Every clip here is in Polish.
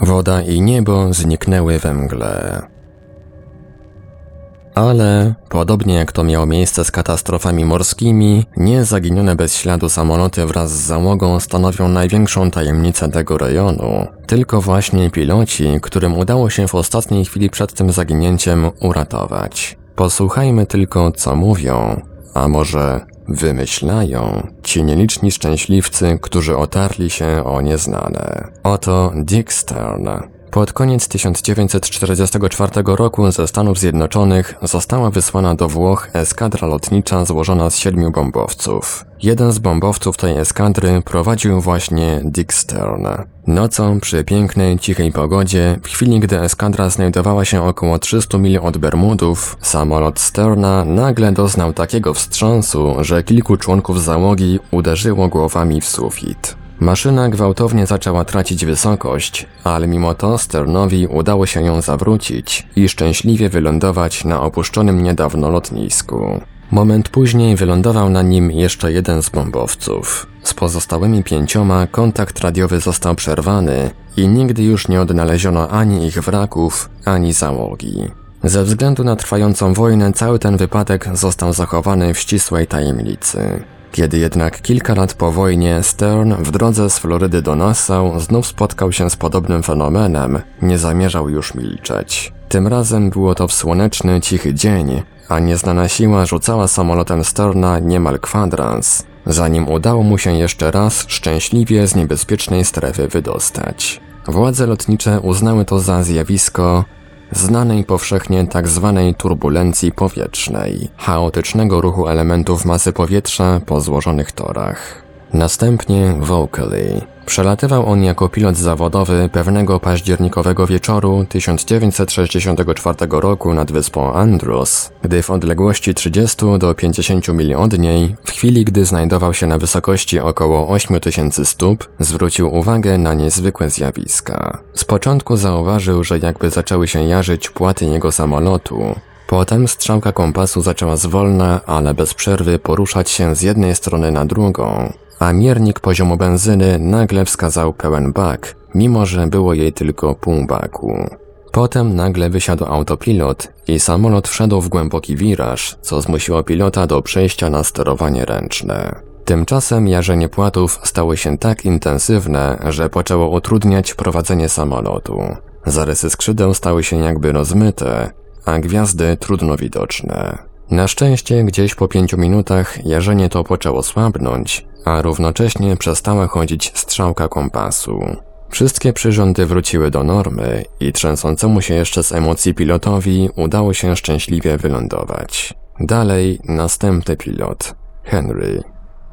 Woda i niebo zniknęły we mgle. Ale, podobnie jak to miało miejsce z katastrofami morskimi, nie zaginione bez śladu samoloty wraz z załogą stanowią największą tajemnicę tego rejonu. Tylko właśnie piloci, którym udało się w ostatniej chwili przed tym zaginięciem uratować. Posłuchajmy tylko, co mówią, a może wymyślają ci nieliczni szczęśliwcy, którzy otarli się o nieznane. Oto Dick Stern. Pod koniec 1944 roku ze Stanów Zjednoczonych została wysłana do Włoch eskadra lotnicza złożona z siedmiu bombowców. Jeden z bombowców tej eskadry prowadził właśnie Dick Stern. Nocą przy pięknej, cichej pogodzie, w chwili gdy eskadra znajdowała się około 300 mil od Bermudów, samolot Sterna nagle doznał takiego wstrząsu, że kilku członków załogi uderzyło głowami w sufit. Maszyna gwałtownie zaczęła tracić wysokość, ale mimo to Sternowi udało się ją zawrócić i szczęśliwie wylądować na opuszczonym niedawno lotnisku. Moment później wylądował na nim jeszcze jeden z bombowców. Z pozostałymi pięcioma kontakt radiowy został przerwany i nigdy już nie odnaleziono ani ich wraków, ani załogi. Ze względu na trwającą wojnę cały ten wypadek został zachowany w ścisłej tajemnicy. Kiedy jednak kilka lat po wojnie Stern w drodze z Florydy do Nassau znów spotkał się z podobnym fenomenem, nie zamierzał już milczeć. Tym razem było to w słoneczny, cichy dzień, a nieznana siła rzucała samolotem Sterna niemal kwadrans, zanim udało mu się jeszcze raz szczęśliwie z niebezpiecznej strefy wydostać. Władze lotnicze uznały to za zjawisko znanej powszechnie tzw. Tak turbulencji powietrznej, chaotycznego ruchu elementów masy powietrza po złożonych torach. Następnie Vocally. Przelatywał on jako pilot zawodowy pewnego październikowego wieczoru 1964 roku nad wyspą Andros, gdy w odległości 30 do 50 mil od niej, w chwili gdy znajdował się na wysokości około 8000 stóp, zwrócił uwagę na niezwykłe zjawiska. Z początku zauważył, że jakby zaczęły się jarzyć płaty jego samolotu, Potem strzałka kompasu zaczęła zwolna, ale bez przerwy poruszać się z jednej strony na drugą, a miernik poziomu benzyny nagle wskazał pełen bak, mimo że było jej tylko pół baku. Potem nagle wysiadł autopilot i samolot wszedł w głęboki wiraż, co zmusiło pilota do przejścia na sterowanie ręczne. Tymczasem jarzenie płatów stało się tak intensywne, że poczęło utrudniać prowadzenie samolotu. Zarysy skrzydeł stały się jakby rozmyte, a gwiazdy trudno widoczne. Na szczęście gdzieś po pięciu minutach jarzenie to poczęło słabnąć, a równocześnie przestała chodzić strzałka kompasu. Wszystkie przyrządy wróciły do normy i trzęsącemu się jeszcze z emocji pilotowi udało się szczęśliwie wylądować. Dalej następny pilot, Henry.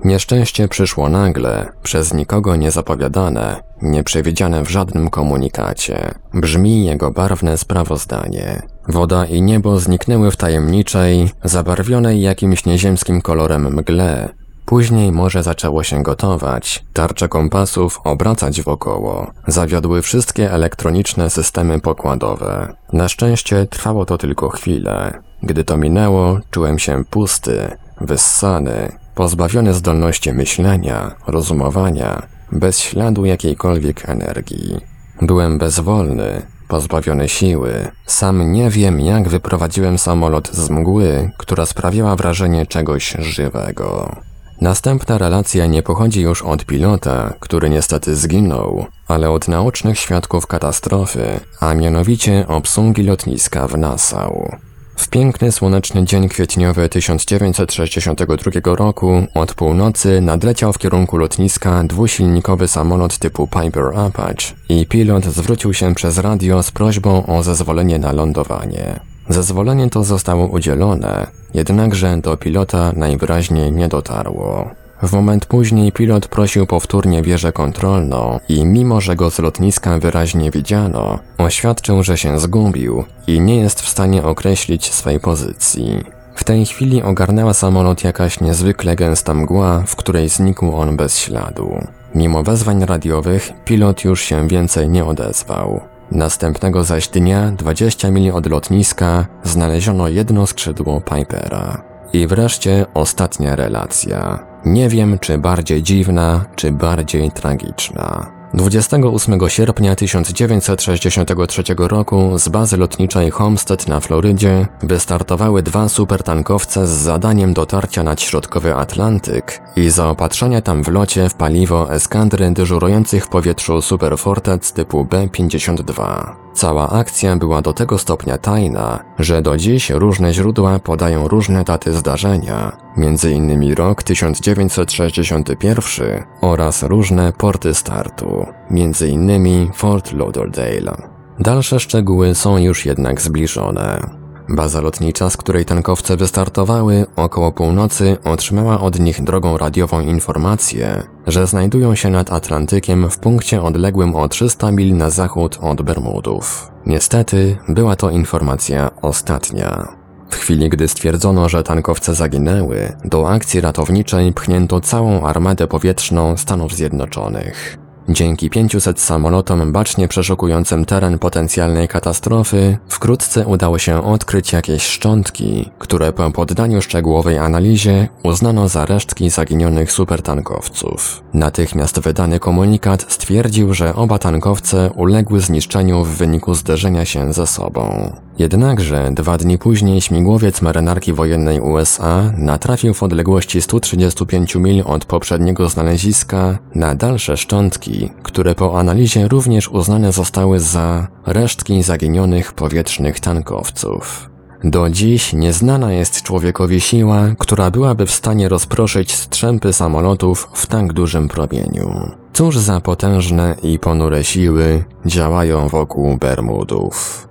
Nieszczęście przyszło nagle, przez nikogo niezapowiadane, nieprzewidziane w żadnym komunikacie. Brzmi jego barwne sprawozdanie. Woda i niebo zniknęły w tajemniczej, zabarwionej jakimś nieziemskim kolorem mgle. Później morze zaczęło się gotować, tarcze kompasów obracać wokoło. Zawiodły wszystkie elektroniczne systemy pokładowe. Na szczęście trwało to tylko chwilę. Gdy to minęło, czułem się pusty, wyssany, pozbawiony zdolności myślenia, rozumowania, bez śladu jakiejkolwiek energii. Byłem bezwolny, pozbawiony siły. Sam nie wiem, jak wyprowadziłem samolot z mgły, która sprawiała wrażenie czegoś żywego. Następna relacja nie pochodzi już od pilota, który niestety zginął, ale od naocznych świadków katastrofy, a mianowicie obsługi lotniska w Nassau. W piękny słoneczny dzień kwietniowy 1962 roku od północy nadleciał w kierunku lotniska dwusilnikowy samolot typu Piper Apache i pilot zwrócił się przez radio z prośbą o zezwolenie na lądowanie. Zezwolenie to zostało udzielone, jednakże do pilota najwyraźniej nie dotarło. W moment później pilot prosił powtórnie wieżę kontrolną i mimo, że go z lotniska wyraźnie widziano, oświadczył, że się zgubił i nie jest w stanie określić swej pozycji. W tej chwili ogarnęła samolot jakaś niezwykle gęsta mgła, w której znikł on bez śladu. Mimo wezwań radiowych, pilot już się więcej nie odezwał. Następnego zaś dnia, 20 mil od lotniska, znaleziono jedno skrzydło Pipera. I wreszcie ostatnia relacja. Nie wiem, czy bardziej dziwna, czy bardziej tragiczna. 28 sierpnia 1963 roku z bazy lotniczej Homestead na Florydzie wystartowały dwa supertankowce z zadaniem dotarcia nad środkowy Atlantyk i zaopatrzenia tam w locie w paliwo eskadry dyżurujących w powietrzu superfortec typu B-52. Cała akcja była do tego stopnia tajna, że do dziś różne źródła podają różne daty zdarzenia, m.in. rok 1961 oraz różne porty startu, m.in. Fort Lauderdale. Dalsze szczegóły są już jednak zbliżone. Baza lotnicza, z której tankowce wystartowały, około północy otrzymała od nich drogą radiową informację, że znajdują się nad Atlantykiem w punkcie odległym o 300 mil na zachód od Bermudów. Niestety, była to informacja ostatnia. W chwili, gdy stwierdzono, że tankowce zaginęły, do akcji ratowniczej pchnięto całą armadę powietrzną Stanów Zjednoczonych. Dzięki 500 samolotom bacznie przeszukującym teren potencjalnej katastrofy, wkrótce udało się odkryć jakieś szczątki, które po poddaniu szczegółowej analizie uznano za resztki zaginionych supertankowców. Natychmiast wydany komunikat stwierdził, że oba tankowce uległy zniszczeniu w wyniku zderzenia się ze sobą. Jednakże dwa dni później śmigłowiec marynarki wojennej USA natrafił w odległości 135 mil od poprzedniego znaleziska na dalsze szczątki, które po analizie również uznane zostały za resztki zaginionych powietrznych tankowców. Do dziś nieznana jest człowiekowi siła, która byłaby w stanie rozproszyć strzępy samolotów w tak dużym promieniu. Cóż za potężne i ponure siły działają wokół Bermudów.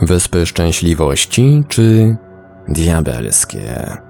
Wyspy Szczęśliwości czy diabelskie?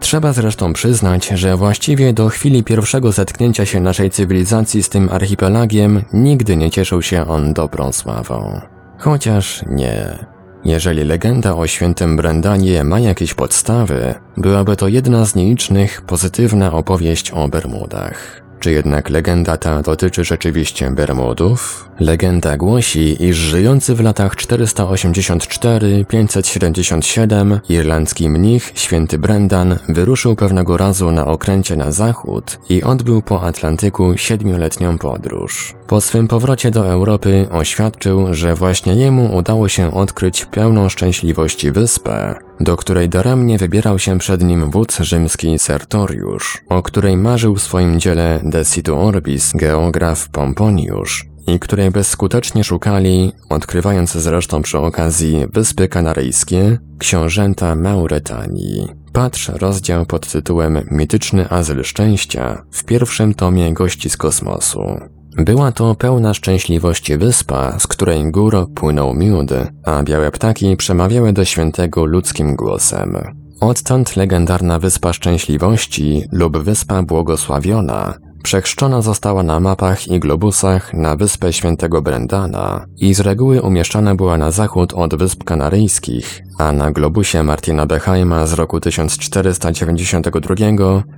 Trzeba zresztą przyznać, że właściwie do chwili pierwszego zetknięcia się naszej cywilizacji z tym archipelagiem nigdy nie cieszył się on dobrą sławą. Chociaż nie. Jeżeli legenda o świętym Brendanie ma jakieś podstawy, byłaby to jedna z nielicznych pozytywna opowieść o Bermudach. Czy jednak legenda ta dotyczy rzeczywiście Bermudów? Legenda głosi, iż żyjący w latach 484-577 irlandzki mnich, święty Brendan, wyruszył pewnego razu na okręcie na zachód i odbył po Atlantyku siedmioletnią podróż. Po swym powrocie do Europy oświadczył, że właśnie jemu udało się odkryć pełną szczęśliwości wyspę, do której daremnie wybierał się przed nim wódz rzymski Sertoriusz, o której marzył w swoim dziele De Situ Orbis geograf Pomponiusz, i której bezskutecznie szukali, odkrywając zresztą przy okazji Wyspy Kanaryjskie, książęta Mauretanii. Patrz rozdział pod tytułem Mityczny azyl szczęścia w pierwszym tomie Gości z kosmosu. Była to pełna szczęśliwości wyspa, z której gór płynął miód, a białe ptaki przemawiały do świętego ludzkim głosem. Odtąd legendarna Wyspa Szczęśliwości lub Wyspa Błogosławiona Przechrzczona została na mapach i globusach na wyspę Świętego Brendana i z reguły umieszczana była na zachód od Wysp Kanaryjskich, a na globusie Martina Beheima z roku 1492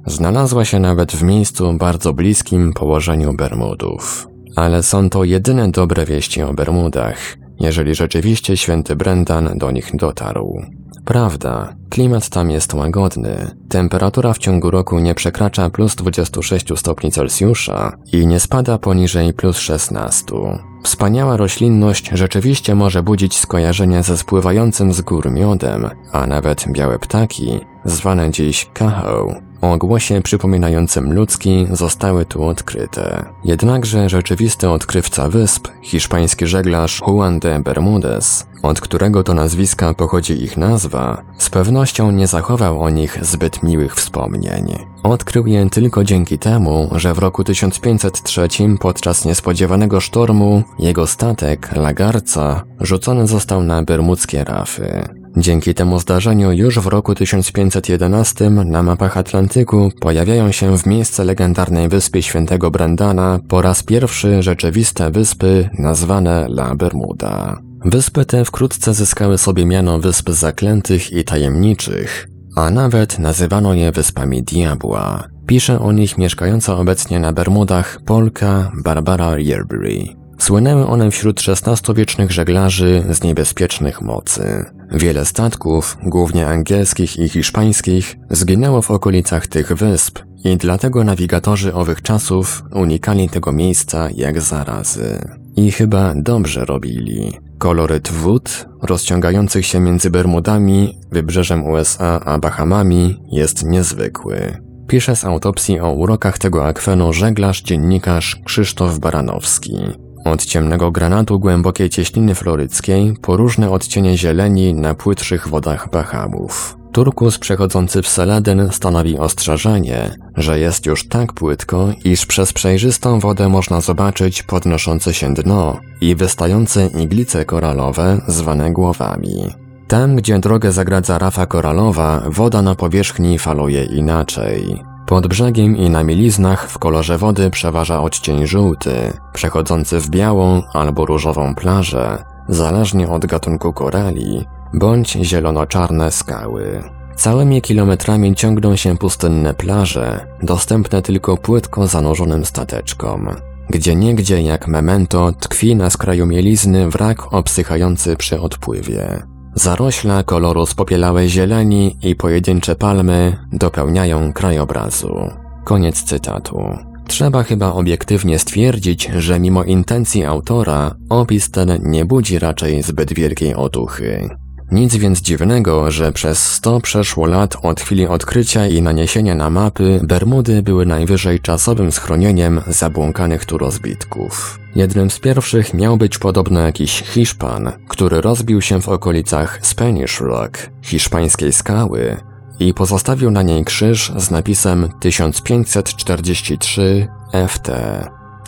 znalazła się nawet w miejscu bardzo bliskim położeniu Bermudów. Ale są to jedyne dobre wieści o Bermudach, jeżeli rzeczywiście święty Brendan do nich dotarł. Prawda, klimat tam jest łagodny, temperatura w ciągu roku nie przekracza plus 26 stopni Celsjusza i nie spada poniżej plus 16. Wspaniała roślinność rzeczywiście może budzić skojarzenia ze spływającym z gór miodem, a nawet białe ptaki, zwane dziś kahoe, o głosie przypominającym ludzki zostały tu odkryte. Jednakże rzeczywisty odkrywca wysp, hiszpański żeglarz Juan de Bermudez, od którego to nazwiska pochodzi ich nazwa, z pewnością nie zachował o nich zbyt miłych wspomnień. Odkrył je tylko dzięki temu, że w roku 1503 podczas niespodziewanego sztormu jego statek, Lagarca, rzucony został na bermudzkie rafy. Dzięki temu zdarzeniu już w roku 1511 na mapach Atlantyku pojawiają się w miejsce legendarnej wyspy Świętego Brandana po raz pierwszy rzeczywiste wyspy nazwane La Bermuda. Wyspy te wkrótce zyskały sobie miano Wysp Zaklętych i Tajemniczych, a nawet nazywano je Wyspami Diabła. Pisze o nich mieszkająca obecnie na Bermudach Polka Barbara Yearbury. Słynęły one wśród XVI-wiecznych żeglarzy z niebezpiecznych mocy. Wiele statków, głównie angielskich i hiszpańskich, zginęło w okolicach tych wysp i dlatego nawigatorzy owych czasów unikali tego miejsca jak zarazy. I chyba dobrze robili. Koloryt wód, rozciągających się między Bermudami, wybrzeżem USA a Bahamami, jest niezwykły. Pisze z autopsji o urokach tego akwenu żeglarz dziennikarz Krzysztof Baranowski. Od ciemnego granatu głębokiej cieśniny floryckiej po różne odcienie zieleni na płytszych wodach Bahamów. Turkus przechodzący w Seladyn stanowi ostrzeżenie, że jest już tak płytko, iż przez przejrzystą wodę można zobaczyć podnoszące się dno i wystające iglice koralowe zwane głowami. Tam, gdzie drogę zagradza rafa koralowa, woda na powierzchni faluje inaczej. Pod brzegiem i na mieliznach w kolorze wody przeważa odcień żółty, przechodzący w białą albo różową plażę, zależnie od gatunku korali, bądź zielono-czarne skały. Całymi kilometrami ciągną się pustynne plaże, dostępne tylko płytko zanurzonym stateczkom. Gdzie niegdzie jak memento tkwi na skraju mielizny wrak obsychający przy odpływie. Zarośla koloru spopielałej zieleni i pojedyncze palmy dopełniają krajobrazu. Koniec cytatu. Trzeba chyba obiektywnie stwierdzić, że mimo intencji autora, opis ten nie budzi raczej zbyt wielkiej otuchy. Nic więc dziwnego, że przez 100 przeszło lat od chwili odkrycia i naniesienia na mapy Bermudy były najwyżej czasowym schronieniem zabłąkanych tu rozbitków. Jednym z pierwszych miał być podobno jakiś Hiszpan, który rozbił się w okolicach Spanish Rock, hiszpańskiej skały, i pozostawił na niej krzyż z napisem 1543 FT.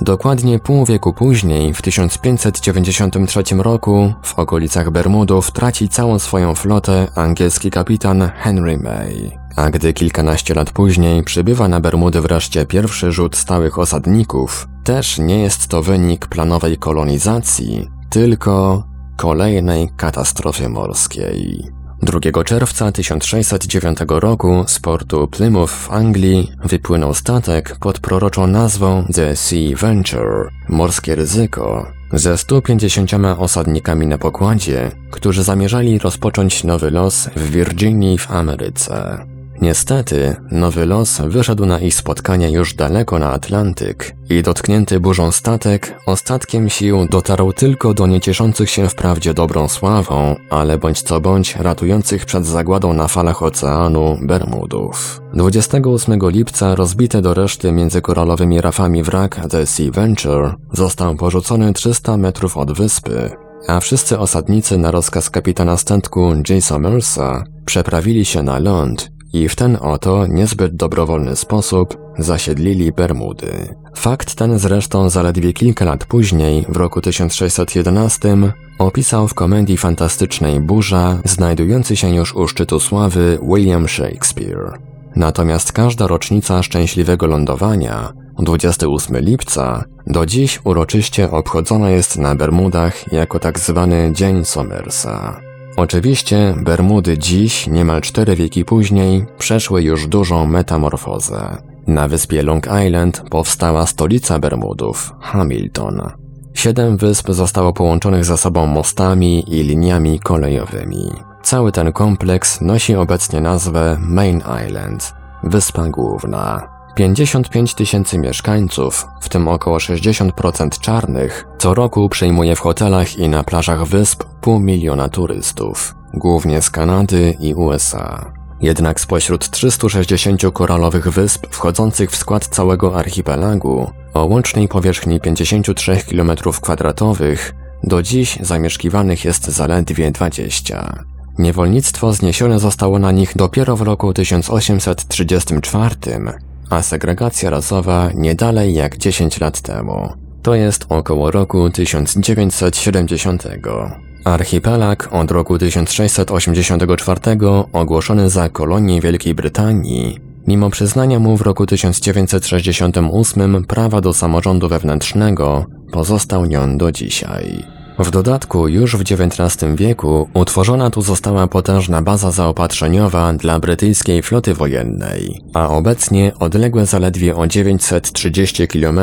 Dokładnie pół wieku później, w 1593 roku, w okolicach Bermudów traci całą swoją flotę angielski kapitan Henry May. A gdy kilkanaście lat później przybywa na Bermudy wreszcie pierwszy rzut stałych osadników, też nie jest to wynik planowej kolonizacji, tylko kolejnej katastrofy morskiej. 2 czerwca 1609 roku z portu Plymouth w Anglii wypłynął statek pod proroczą nazwą The Sea Venture, morskie ryzyko, ze 150 osadnikami na pokładzie, którzy zamierzali rozpocząć nowy los w Virginii w Ameryce. Niestety, nowy los wyszedł na ich spotkanie już daleko na Atlantyk i dotknięty burzą statek ostatkiem sił dotarł tylko do niecieszących się wprawdzie dobrą sławą, ale bądź co bądź ratujących przed zagładą na falach oceanu Bermudów. 28 lipca rozbity do reszty między koralowymi rafami wrak The Sea Venture został porzucony 300 metrów od wyspy, a wszyscy osadnicy na rozkaz kapitana statku J. Somersa przeprawili się na ląd i w ten oto niezbyt dobrowolny sposób zasiedlili Bermudy. Fakt ten zresztą zaledwie kilka lat później, w roku 1611, opisał w komedii fantastycznej Burza, znajdujący się już u szczytu sławy William Shakespeare. Natomiast każda rocznica szczęśliwego lądowania, 28 lipca, do dziś uroczyście obchodzona jest na Bermudach jako tak zwany Dzień Somersa. Oczywiście Bermudy dziś, niemal cztery wieki później, przeszły już dużą metamorfozę. Na wyspie Long Island powstała stolica Bermudów, Hamilton. Siedem wysp zostało połączonych ze sobą mostami i liniami kolejowymi. Cały ten kompleks nosi obecnie nazwę Main Island, wyspa główna. 55 tysięcy mieszkańców, w tym około 60% czarnych, co roku przyjmuje w hotelach i na plażach wysp pół miliona turystów, głównie z Kanady i USA. Jednak spośród 360 koralowych wysp wchodzących w skład całego archipelagu, o łącznej powierzchni 53 km2, do dziś zamieszkiwanych jest zaledwie 20. Niewolnictwo zniesione zostało na nich dopiero w roku 1834, a segregacja rasowa nie dalej jak 10 lat temu. To jest około roku 1970. Archipelag od roku 1684 ogłoszony za kolonię Wielkiej Brytanii, mimo przyznania mu w roku 1968 prawa do samorządu wewnętrznego, pozostał nią do dzisiaj. W dodatku już w XIX wieku utworzona tu została potężna baza zaopatrzeniowa dla brytyjskiej floty wojennej, a obecnie odległe zaledwie o 930 km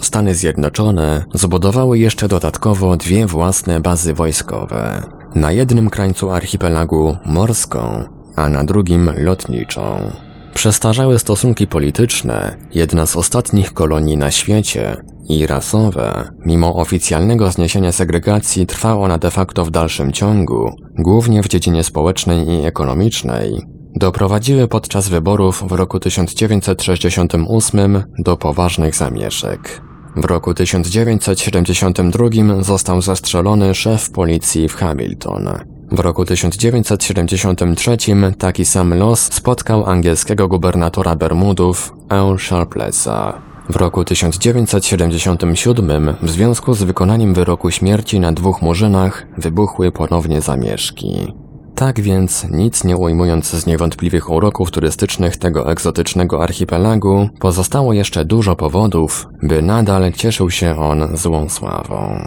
Stany Zjednoczone zbudowały jeszcze dodatkowo dwie własne bazy wojskowe. Na jednym krańcu archipelagu morską, a na drugim lotniczą. Przestarzałe stosunki polityczne, jedna z ostatnich kolonii na świecie, i rasowe, mimo oficjalnego zniesienia segregacji, trwa ona de facto w dalszym ciągu, głównie w dziedzinie społecznej i ekonomicznej, doprowadziły podczas wyborów w roku 1968 do poważnych zamieszek. W roku 1972 został zastrzelony szef policji w Hamilton. W roku 1973 taki sam los spotkał angielskiego gubernatora Bermudów, Earl Sharplessa. W roku 1977 w związku z wykonaniem wyroku śmierci na dwóch murzynach wybuchły ponownie zamieszki. Tak więc, nic nie ujmując z niewątpliwych uroków turystycznych tego egzotycznego archipelagu, pozostało jeszcze dużo powodów, by nadal cieszył się on złą sławą.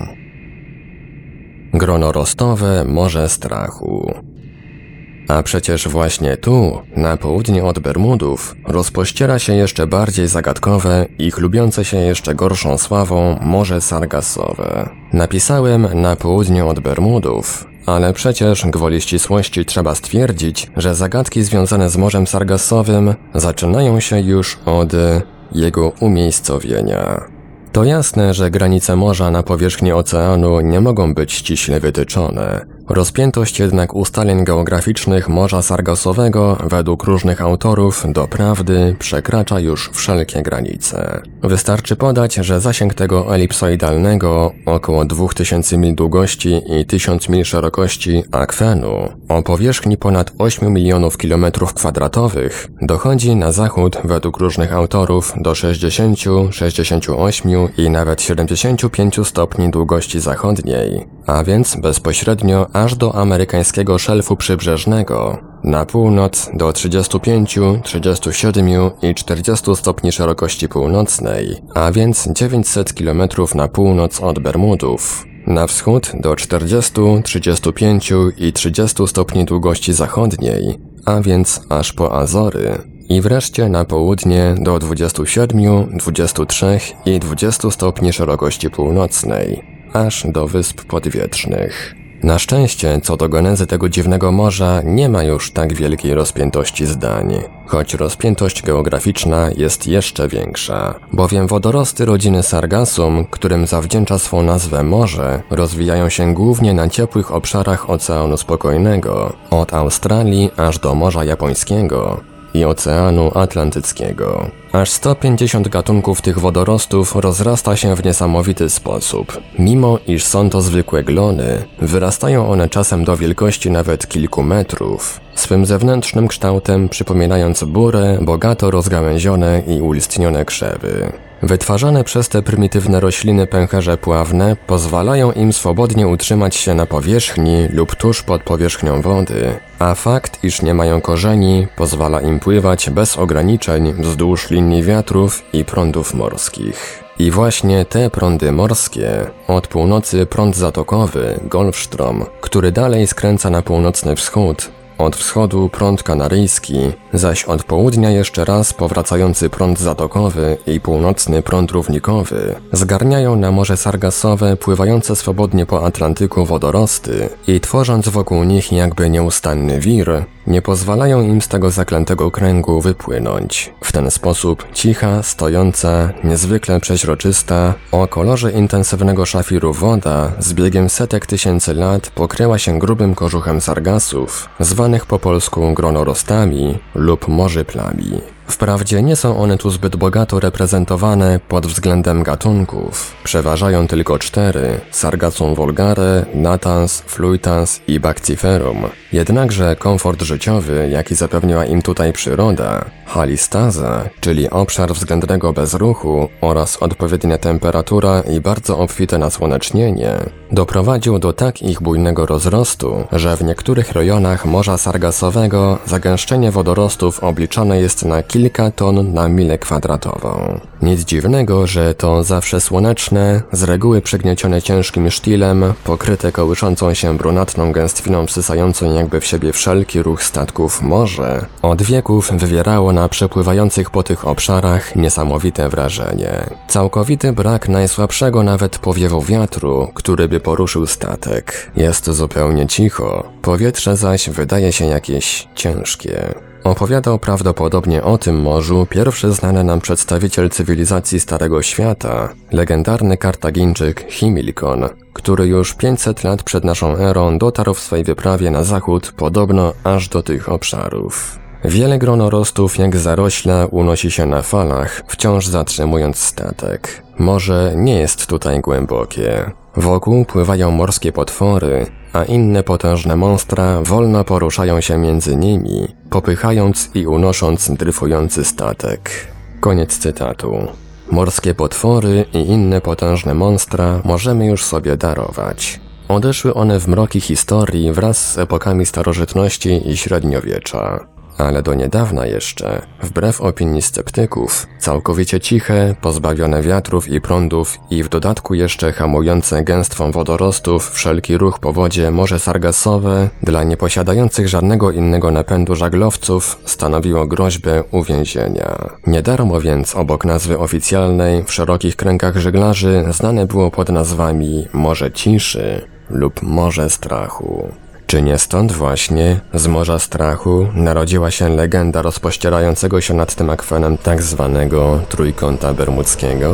Grono rostowe Morze Strachu a przecież właśnie tu, na południe od Bermudów, rozpościera się jeszcze bardziej zagadkowe i chlubiące się jeszcze gorszą sławą Morze Sargassowe. Napisałem na południe od Bermudów, ale przecież gwoli ścisłości trzeba stwierdzić, że zagadki związane z Morzem Sargassowym zaczynają się już od jego umiejscowienia. To jasne, że granice morza na powierzchni oceanu nie mogą być ściśle wytyczone. Rozpiętość jednak ustaleń geograficznych Morza Sargasowego według różnych autorów doprawdy przekracza już wszelkie granice. Wystarczy podać, że zasięg tego elipsoidalnego, około 2000 mil długości i 1000 mil szerokości akwenu, o powierzchni ponad 8 milionów kilometrów kwadratowych, dochodzi na zachód według różnych autorów do 60, 68 i nawet 75 stopni długości zachodniej, a więc bezpośrednio aż do amerykańskiego szelfu przybrzeżnego, na północ do 35, 37 i 40 stopni szerokości północnej, a więc 900 km na północ od Bermudów. Na wschód do 40, 35 i 30 stopni długości zachodniej, a więc aż po Azory. I wreszcie na południe do 27, 23 i 20 stopni szerokości północnej, aż do Wysp Podwietrznych. Na szczęście, co do genezy tego dziwnego morza, nie ma już tak wielkiej rozpiętości zdań, choć rozpiętość geograficzna jest jeszcze większa, bowiem wodorosty rodziny Sargassum, którym zawdzięcza swą nazwę morze, rozwijają się głównie na ciepłych obszarach Oceanu Spokojnego, od Australii aż do Morza Japońskiego i Oceanu Atlantyckiego. Aż 150 gatunków tych wodorostów rozrasta się w niesamowity sposób. Mimo iż są to zwykłe glony, wyrastają one czasem do wielkości nawet kilku metrów, swym zewnętrznym kształtem przypominając burę, bogato rozgałęzione i ulistnione krzewy. Wytwarzane przez te prymitywne rośliny pęcherze pławne pozwalają im swobodnie utrzymać się na powierzchni lub tuż pod powierzchnią wody, a fakt, iż nie mają korzeni, pozwala im pływać bez ograniczeń wzdłuż linii wiatrów i prądów morskich. I właśnie te prądy morskie, od północy prąd zatokowy, Golfstrom, który dalej skręca na północny wschód, od wschodu prąd kanaryjski, zaś od południa jeszcze raz powracający prąd zatokowy i północny prąd równikowy zgarniają na Morze Sargasowe pływające swobodnie po Atlantyku wodorosty i tworząc wokół nich jakby nieustanny wir, nie pozwalają im z tego zaklętego kręgu wypłynąć. W ten sposób cicha, stojąca, niezwykle przeźroczysta, o kolorze intensywnego szafiru woda z biegiem setek tysięcy lat pokryła się grubym kożuchem sargasów, zwanych po polsku gronorostami lub morzyplami. Wprawdzie nie są one tu zbyt bogato reprezentowane pod względem gatunków. Przeważają tylko cztery: Sargassum vulgare, natans, fluitans i bacciferum. Jednakże komfort życiowy, jaki zapewniła im tutaj przyroda, halistaza, czyli obszar względnego bezruchu oraz odpowiednia temperatura i bardzo obfite nasłonecznienie, doprowadził do tak ich bujnego rozrostu, że w niektórych rejonach Morza Sargasowego zagęszczenie wodorostów obliczane jest na kilka ton na milę kwadratową. Nic dziwnego, że to zawsze słoneczne, z reguły przygniecione ciężkim sztilem, pokryte kołyszącą się brunatną gęstwiną wsysającą jakby w siebie wszelki ruch statków morze, od wieków wywierało na przepływających po tych obszarach niesamowite wrażenie. Całkowity brak najsłabszego nawet powiewu wiatru, który by poruszył statek. Jest zupełnie cicho, powietrze zaś wydaje się jakieś ciężkie. Opowiadał prawdopodobnie o tym morzu pierwszy znany nam przedstawiciel cywilizacji Starego Świata, legendarny Kartagińczyk Himilkon, który już 500 lat przed naszą erą dotarł w swej wyprawie na zachód podobno aż do tych obszarów. Wiele gronorostów jak zarośla unosi się na falach, wciąż zatrzymując statek. Morze nie jest tutaj głębokie. Wokół pływają morskie potwory, a inne potężne monstra wolno poruszają się między nimi, popychając i unosząc dryfujący statek. Koniec cytatu. Morskie potwory i inne potężne monstra możemy już sobie darować. Odeszły one w mroki historii wraz z epokami starożytności i średniowiecza ale do niedawna jeszcze, wbrew opinii sceptyków, całkowicie ciche, pozbawione wiatrów i prądów i w dodatku jeszcze hamujące gęstwą wodorostów wszelki ruch po wodzie Morze Sargasowe dla nieposiadających żadnego innego napędu żaglowców stanowiło groźbę uwięzienia. Niedarmo więc obok nazwy oficjalnej w szerokich kręgach żeglarzy znane było pod nazwami Morze Ciszy lub Morze Strachu. Czy nie stąd właśnie, z morza strachu, narodziła się legenda rozpościerającego się nad tym akwenem tak zwanego Trójkąta Bermudzkiego?